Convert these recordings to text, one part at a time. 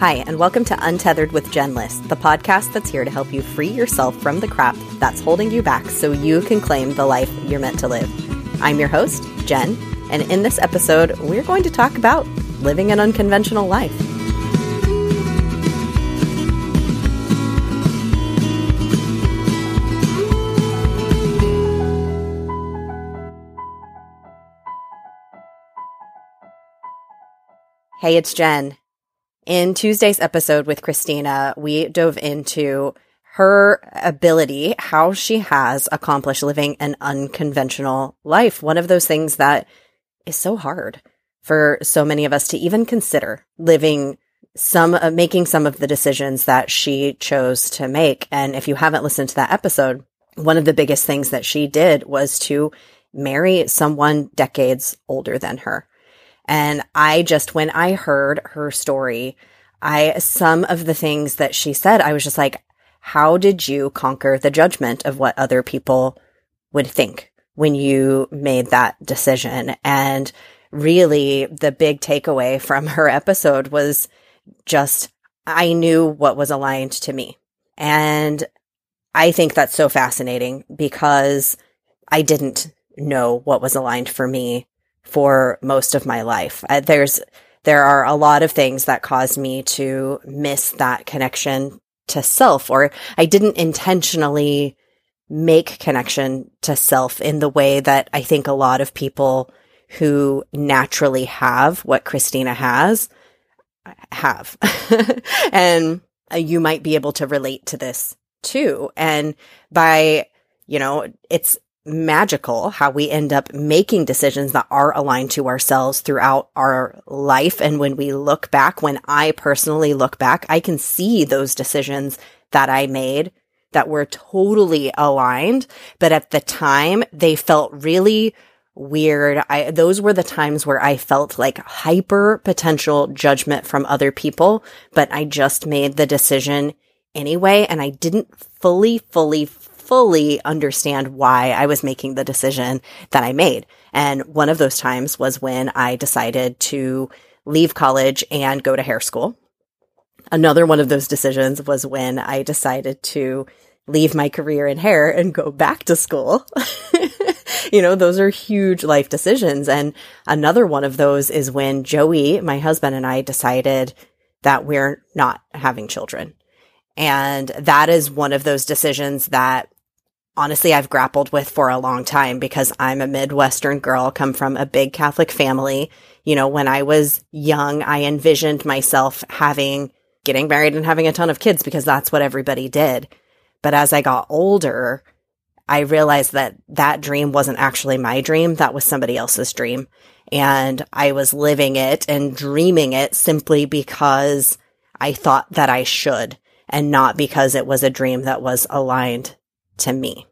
Hi, and welcome to Untethered with Jen Liss, the podcast that's here to help you free yourself from the crap that's holding you back so you can claim the life you're meant to live. I'm your host, Jen, and in this episode, we're going to talk about living an unconventional life. Hey, it's Jen. In Tuesday's episode with Christina, we dove into her ability, how she has accomplished living an unconventional life. One of those things that is so hard for so many of us to even consider living some, uh, making some of the decisions that she chose to make. And if you haven't listened to that episode, one of the biggest things that she did was to marry someone decades older than her. And I just, when I heard her story, I, some of the things that she said, I was just like, how did you conquer the judgment of what other people would think when you made that decision? And really the big takeaway from her episode was just, I knew what was aligned to me. And I think that's so fascinating because I didn't know what was aligned for me for most of my life. Uh, there's, there are a lot of things that caused me to miss that connection to self, or I didn't intentionally make connection to self in the way that I think a lot of people who naturally have what Christina has have. and you might be able to relate to this too. And by, you know, it's magical how we end up making decisions that are aligned to ourselves throughout our life. And when we look back, when I personally look back, I can see those decisions that I made that were totally aligned. But at the time, they felt really weird. I, those were the times where I felt like hyper potential judgment from other people, but I just made the decision anyway. And I didn't fully, fully, fully understand why I was making the decision that I made. And one of those times was when I decided to leave college and go to hair school. Another one of those decisions was when I decided to leave my career in hair and go back to school. you know, those are huge life decisions. And another one of those is when Joey, my husband and I decided that we're not having children. And that is one of those decisions that honestly I've grappled with for a long time because I'm a Midwestern girl, come from a big Catholic family. You know, when I was young, I envisioned myself having, getting married and having a ton of kids because that's what everybody did. But as I got older, I realized that that dream wasn't actually my dream. That was somebody else's dream. And I was living it and dreaming it simply because I thought that I should and not because it was a dream that was aligned to me.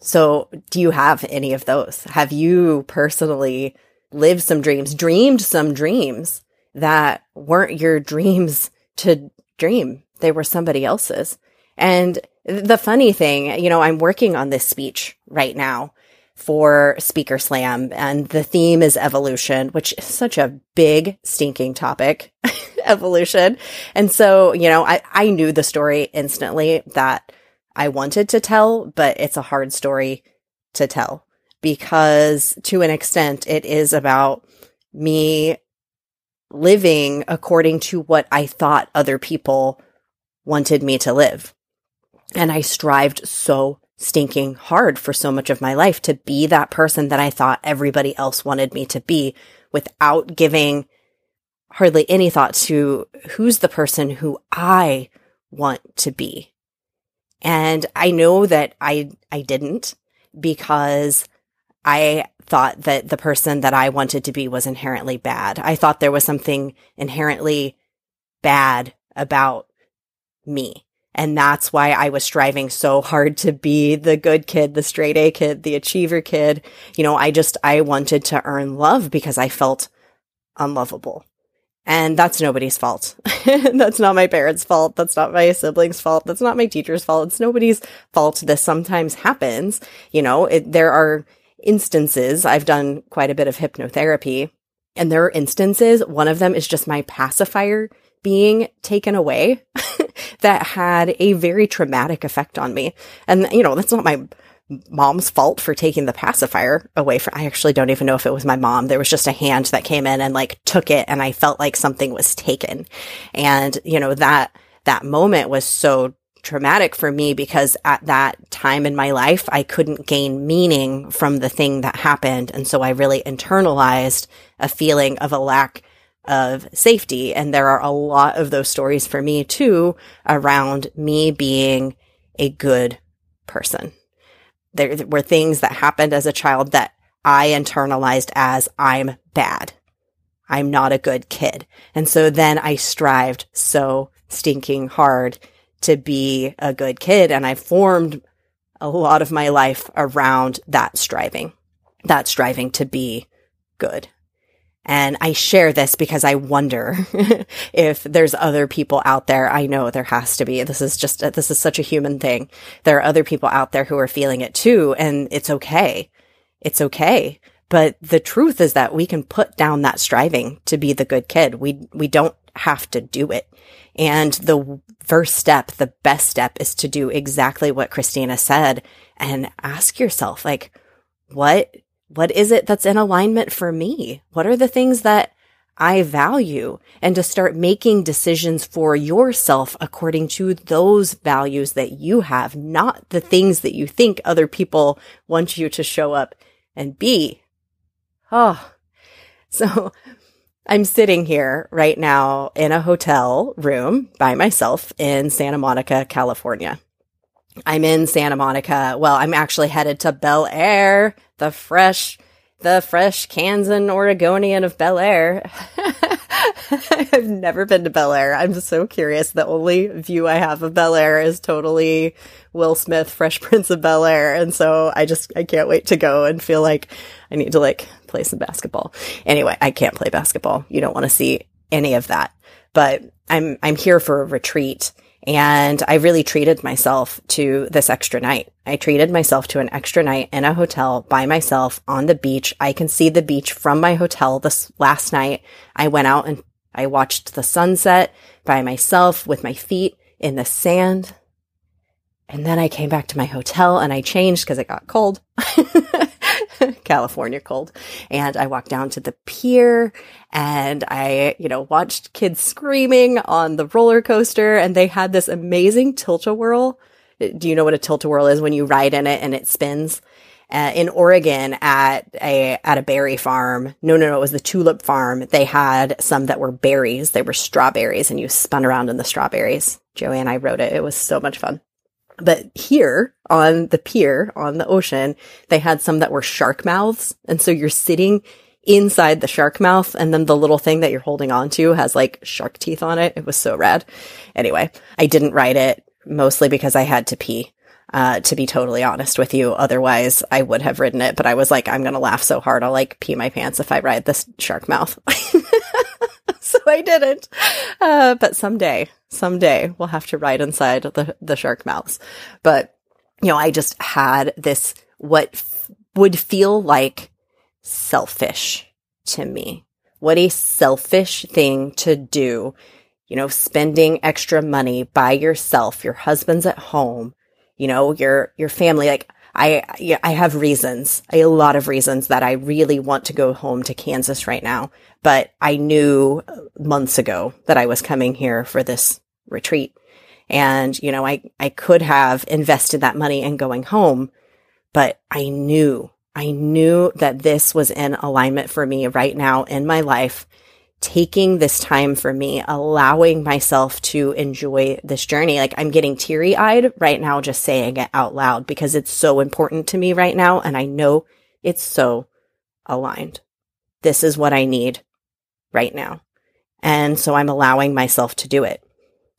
So do you have any of those? Have you personally lived some dreams, dreamed some dreams that weren't your dreams to dream? They were somebody else's. And the funny thing, you know, I'm working on this speech right now for Speaker Slam and the theme is evolution, which is such a big stinking topic, evolution. And so, you know, I, I knew the story instantly that I wanted to tell, but it's a hard story to tell because to an extent it is about me living according to what I thought other people wanted me to live. And I strived so stinking hard for so much of my life to be that person that I thought everybody else wanted me to be without giving hardly any thought to who's the person who I want to be. And I know that I, I didn't because I thought that the person that I wanted to be was inherently bad. I thought there was something inherently bad about me. And that's why I was striving so hard to be the good kid, the straight A kid, the achiever kid. You know, I just, I wanted to earn love because I felt unlovable. And that's nobody's fault. that's not my parents' fault. That's not my siblings' fault. That's not my teacher's fault. It's nobody's fault. This sometimes happens. You know, it, there are instances. I've done quite a bit of hypnotherapy and there are instances. One of them is just my pacifier being taken away that had a very traumatic effect on me. And, you know, that's not my mom's fault for taking the pacifier away from, I actually don't even know if it was my mom. There was just a hand that came in and like took it and I felt like something was taken. And, you know, that, that moment was so traumatic for me because at that time in my life, I couldn't gain meaning from the thing that happened. And so I really internalized a feeling of a lack of safety. And there are a lot of those stories for me too around me being a good person. There were things that happened as a child that I internalized as I'm bad. I'm not a good kid. And so then I strived so stinking hard to be a good kid. And I formed a lot of my life around that striving, that striving to be good. And I share this because I wonder if there's other people out there. I know there has to be. This is just, this is such a human thing. There are other people out there who are feeling it too. And it's okay. It's okay. But the truth is that we can put down that striving to be the good kid. We, we don't have to do it. And the first step, the best step is to do exactly what Christina said and ask yourself, like, what, what is it that's in alignment for me? What are the things that I value and to start making decisions for yourself according to those values that you have, not the things that you think other people want you to show up and be. Oh, so I'm sitting here right now in a hotel room by myself in Santa Monica, California. I'm in Santa Monica. Well, I'm actually headed to Bel Air, the fresh, the fresh Kansan Oregonian of Bel Air. I've never been to Bel Air. I'm so curious. The only view I have of Bel Air is totally Will Smith, Fresh Prince of Bel Air. And so I just, I can't wait to go and feel like I need to like play some basketball. Anyway, I can't play basketball. You don't want to see any of that, but I'm, I'm here for a retreat and I really treated myself to this extra night. I treated myself to an extra night in a hotel by myself on the beach. I can see the beach from my hotel. This last night, I went out and I watched the sunset by myself with my feet in the sand. And then I came back to my hotel and I changed because it got cold. California cold. And I walked down to the pier and I, you know, watched kids screaming on the roller coaster and they had this amazing tilt-a-whirl. Do you know what a tilt-a-whirl is when you ride in it and it spins? Uh, in Oregon at a at a berry farm. No, no, no, it was the tulip farm. They had some that were berries. They were strawberries, and you spun around in the strawberries. Joey and I rode it. It was so much fun. But here on the pier on the ocean, they had some that were shark mouths. And so you're sitting inside the shark mouth and then the little thing that you're holding on to has like shark teeth on it. It was so rad. Anyway, I didn't ride it mostly because I had to pee. Uh, to be totally honest with you. Otherwise, I would have ridden it, but I was like, I'm going to laugh so hard. I'll like pee my pants if I ride this shark mouth. so I didn't. Uh, but someday, someday we'll have to ride inside the, the shark mouths. But, you know, I just had this, what f- would feel like selfish to me. What a selfish thing to do. You know, spending extra money by yourself. Your husband's at home. You know, your, your family, like, I, I have reasons, a lot of reasons that I really want to go home to Kansas right now. But I knew months ago that I was coming here for this retreat. And, you know, I, I could have invested that money in going home, but I knew, I knew that this was in alignment for me right now in my life taking this time for me, allowing myself to enjoy this journey. Like I'm getting teary eyed right now, just saying it out loud because it's so important to me right now. And I know it's so aligned. This is what I need right now. And so I'm allowing myself to do it.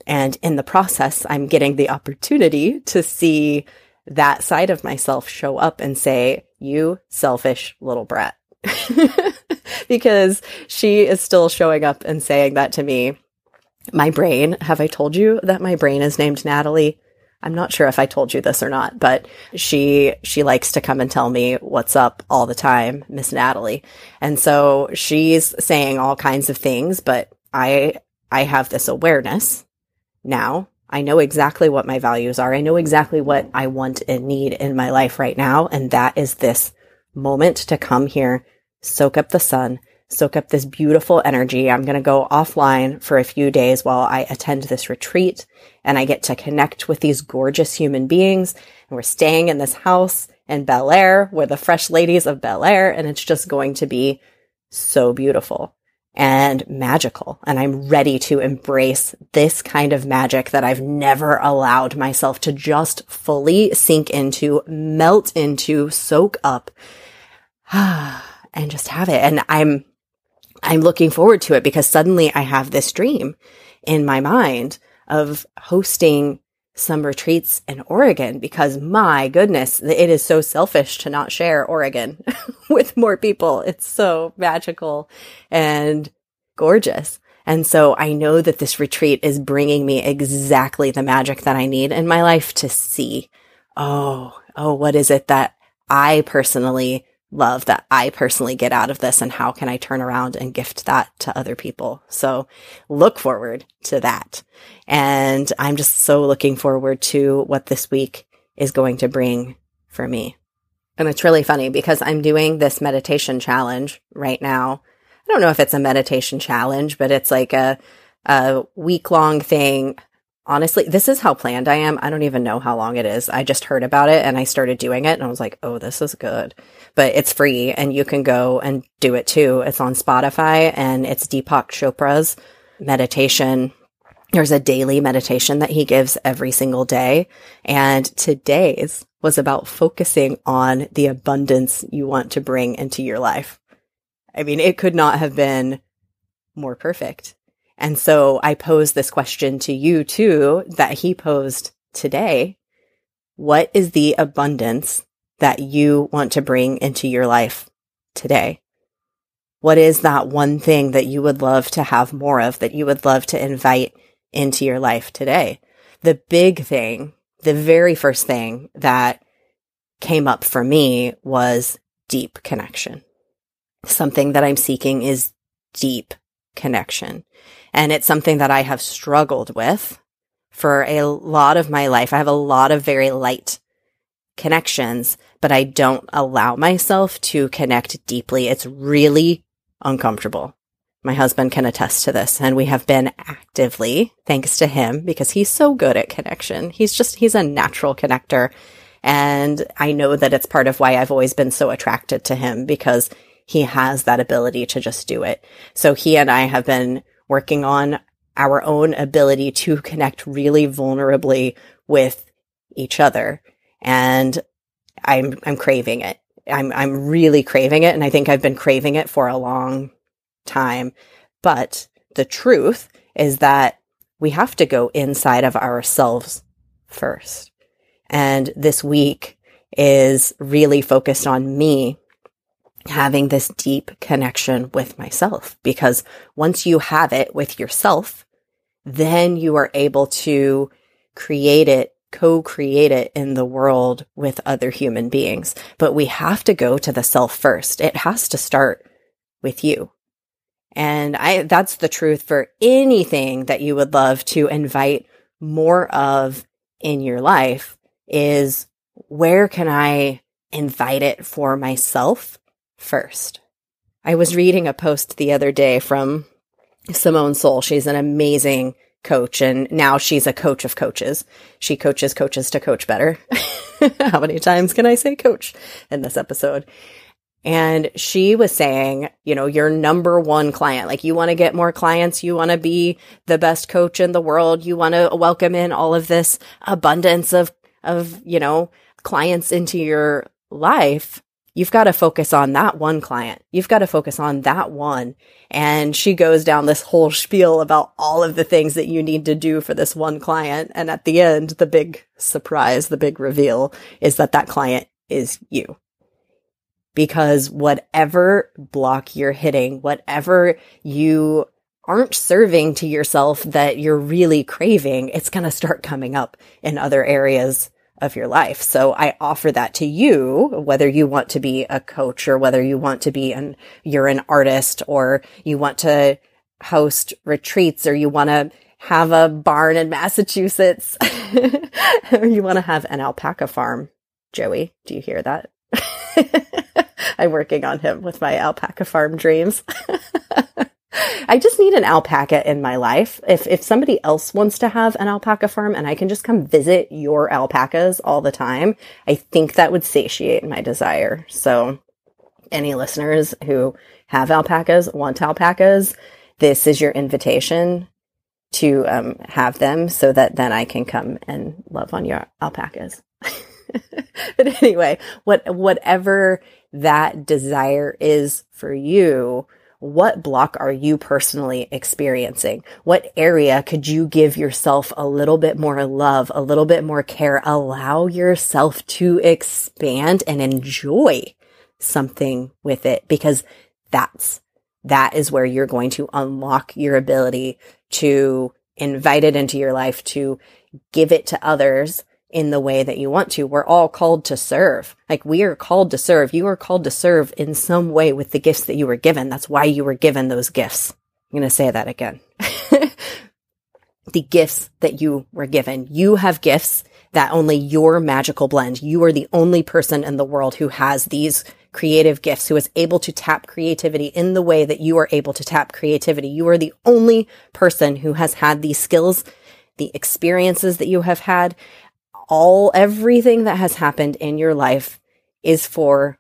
And in the process, I'm getting the opportunity to see that side of myself show up and say, you selfish little brat. because she is still showing up and saying that to me. My brain, have I told you that my brain is named Natalie? I'm not sure if I told you this or not, but she, she likes to come and tell me what's up all the time, Miss Natalie. And so she's saying all kinds of things, but I I have this awareness now. I know exactly what my values are. I know exactly what I want and need in my life right now. And that is this moment to come here, soak up the sun, soak up this beautiful energy. I'm going to go offline for a few days while I attend this retreat and I get to connect with these gorgeous human beings. And we're staying in this house in Bel Air. We're the fresh ladies of Bel Air and it's just going to be so beautiful and magical. And I'm ready to embrace this kind of magic that I've never allowed myself to just fully sink into, melt into, soak up, and just have it. And I'm, I'm looking forward to it because suddenly I have this dream in my mind of hosting some retreats in Oregon because my goodness, it is so selfish to not share Oregon with more people. It's so magical and gorgeous. And so I know that this retreat is bringing me exactly the magic that I need in my life to see. Oh, oh, what is it that I personally love that I personally get out of this and how can I turn around and gift that to other people? So look forward to that. And I'm just so looking forward to what this week is going to bring for me. And it's really funny because I'm doing this meditation challenge right now. I don't know if it's a meditation challenge, but it's like a, a week long thing honestly, this is how planned I am. I don't even know how long it is. I just heard about it and I started doing it and I was like, oh, this is good. But it's free and you can go and do it too. It's on Spotify and it's Deepak Chopra's meditation. There's a daily meditation that he gives every single day. And today's was about focusing on the abundance you want to bring into your life. I mean, it could not have been more perfect. And so I pose this question to you too that he posed today. What is the abundance that you want to bring into your life today? What is that one thing that you would love to have more of, that you would love to invite into your life today? The big thing, the very first thing that came up for me was deep connection. Something that I'm seeking is deep connection. And it's something that I have struggled with for a lot of my life. I have a lot of very light connections, but I don't allow myself to connect deeply. It's really uncomfortable. My husband can attest to this and we have been actively, thanks to him, because he's so good at connection. He's just, he's a natural connector. And I know that it's part of why I've always been so attracted to him because he has that ability to just do it. So he and I have been working on our own ability to connect really vulnerably with each other. And I'm, I'm craving it. I'm, I'm really craving it. And I think I've been craving it for a long time. But the truth is that we have to go inside of ourselves first. And this week is really focused on me having this deep connection with myself because once you have it with yourself, then you are able to create it, co-create it in the world with other human beings. But we have to go to the self first. It has to start with you. And I, that's the truth for anything that you would love to invite more of in your life is where can I invite it for myself first. I was reading a post the other day from Simone Seol. She's an amazing coach and now she's a coach of coaches. She coaches coaches to coach better. How many times can I say coach in this episode? And she was saying, you know, your number one client, like you want to get more clients. You want to be the best coach in the world. You want to welcome in all of this abundance of, of, you know, clients into your life you've got to focus on that one client. You've got to focus on that one. And she goes down this whole spiel about all of the things that you need to do for this one client. And at the end, the big surprise, the big reveal is that that client is you. Because whatever block you're hitting, whatever you aren't serving to yourself that you're really craving, it's going to start coming up in other areas of your life. So I offer that to you, whether you want to be a coach or whether you want to be an, you're an artist or you want to host retreats or you want to have a barn in Massachusetts or you want to have an alpaca farm. Joey, do you hear that? I'm working on him with my alpaca farm dreams. I just need an alpaca in my life. If if somebody else wants to have an alpaca farm and I can just come visit your alpacas all the time, I think that would satiate my desire. So any listeners who have alpacas, want alpacas, this is your invitation to um, have them so that then I can come and love on your alpacas. but anyway, what whatever that desire is for you, what block are you personally experiencing? What area could you give yourself a little bit more love, a little bit more care? Allow yourself to expand and enjoy something with it because that's, that is where you're going to unlock your ability to invite it into your life, to give it to others in the way that you want to. We're all called to serve. Like we are called to serve. You are called to serve in some way with the gifts that you were given. That's why you were given those gifts. I'm going to say that again. the gifts that you were given. You have gifts that only your magical blend. You are the only person in the world who has these creative gifts, who is able to tap creativity in the way that you are able to tap creativity. You are the only person who has had these skills, the experiences that you have had, all everything that has happened in your life is for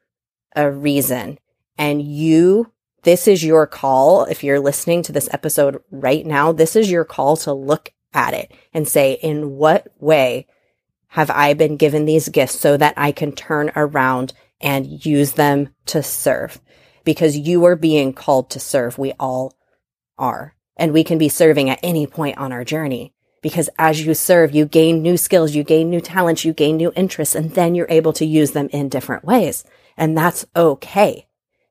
a reason. And you, this is your call. If you're listening to this episode right now, this is your call to look at it and say, in what way have I been given these gifts so that I can turn around and use them to serve? Because you are being called to serve. We all are. And we can be serving at any point on our journey because as you serve, you gain new skills, you gain new talents, you gain new interests, and then you're able to use them in different ways. And that's okay.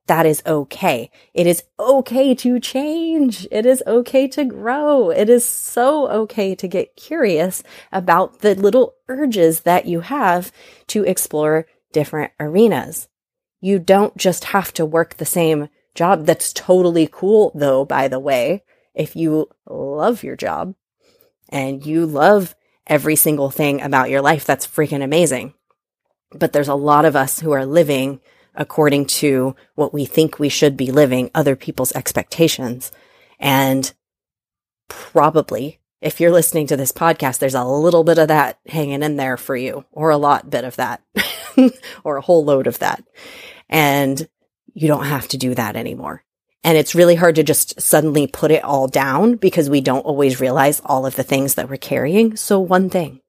That is okay. It is okay to change. It is okay to grow. It is so okay to get curious about the little urges that you have to explore different arenas. You don't just have to work the same job. That's totally cool though, by the way. If you love your job, and you love every single thing about your life, that's freaking amazing. But there's a lot of us who are living according to what we think we should be living, other people's expectations. And probably if you're listening to this podcast, there's a little bit of that hanging in there for you or a lot bit of that or a whole load of that. And you don't have to do that anymore. And it's really hard to just suddenly put it all down because we don't always realize all of the things that we're carrying. So one thing,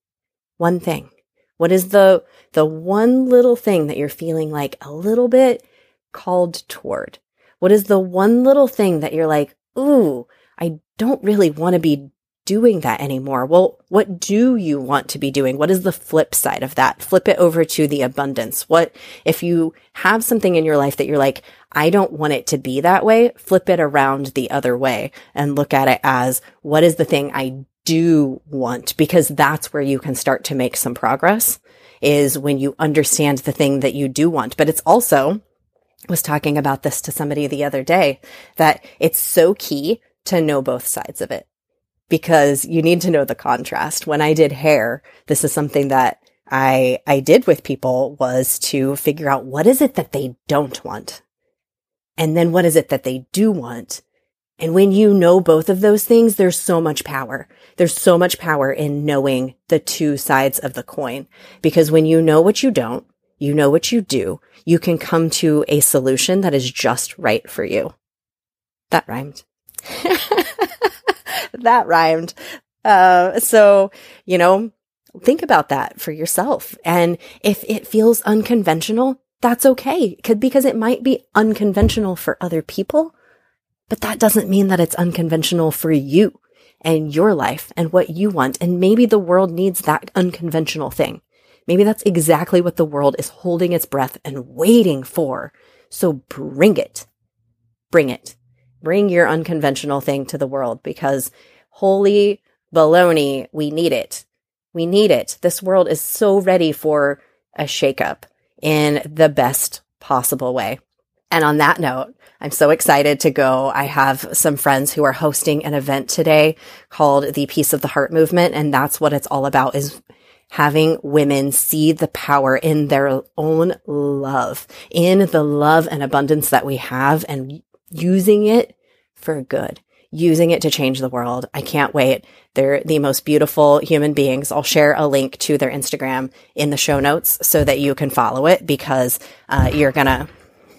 one thing. What is the, the one little thing that you're feeling like a little bit called toward? What is the one little thing that you're like, ooh, I don't really want to be doing that anymore. Well, what do you want to be doing? What is the flip side of that? Flip it over to the abundance. What if you have something in your life that you're like, I don't want it to be that way? Flip it around the other way and look at it as what is the thing I do want? Because that's where you can start to make some progress is when you understand the thing that you do want. But it's also, was talking about this to somebody the other day that it's so key to know both sides of it because you need to know the contrast. When I did hair, this is something that I, I did with people was to figure out what is it that they don't want? And then what is it that they do want? And when you know both of those things, there's so much power. There's so much power in knowing the two sides of the coin. Because when you know what you don't, you know what you do, you can come to a solution that is just right for you. That rhymed. that rhymed. Uh, so, you know, think about that for yourself. And if it feels unconventional, that's okay. Because it might be unconventional for other people, but that doesn't mean that it's unconventional for you and your life and what you want. And maybe the world needs that unconventional thing. Maybe that's exactly what the world is holding its breath and waiting for. So bring it. Bring it. Bring your unconventional thing to the world because holy baloney, we need it. We need it. This world is so ready for a shakeup in the best possible way. And on that note, I'm so excited to go. I have some friends who are hosting an event today called the Peace of the Heart Movement. And that's what it's all about is having women see the power in their own love, in the love and abundance that we have and using it for good, using it to change the world. I can't wait. They're the most beautiful human beings. I'll share a link to their Instagram in the show notes so that you can follow it because uh, you're going to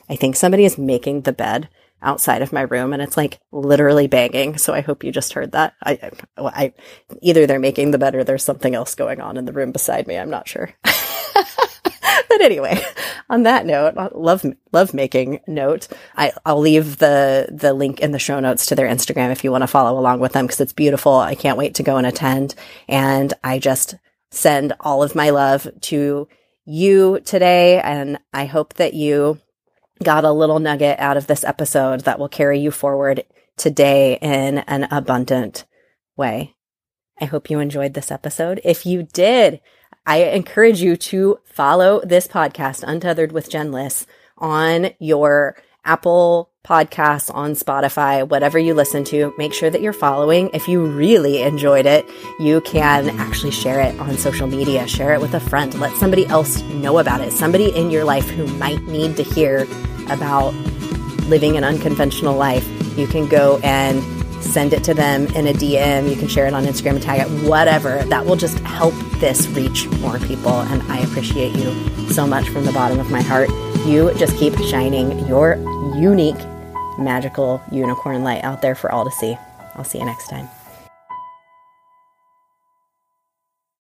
I think somebody is making the bed outside of my room and it's like literally banging. So I hope you just heard that. I, I, either they're making the bed or there's something else going on in the room beside me. I'm not sure. anyway, on that note, uh, love, love making note, I, I'll leave the, the link in the show notes to their Instagram if you want to follow along with them because it's beautiful. I can't wait to go and attend. And I just send all of my love to you today. And I hope that you got a little nugget out of this episode that will carry you forward today in an abundant way. I hope you enjoyed this episode. If you did, I encourage you to follow this podcast, Untethered with Jen Liss, on your Apple podcasts, on Spotify, whatever you listen to. Make sure that you're following. If you really enjoyed it, you can actually share it on social media, share it with a friend, let somebody else know about it, somebody in your life who might need to hear about living an unconventional life. You can go and send it to them in a DM. You can share it on Instagram and tag it, whatever. That will just help this reach more people. And I appreciate you so much from the bottom of my heart. You just keep shining your unique, magical unicorn light out there for all to see. I'll see you next time.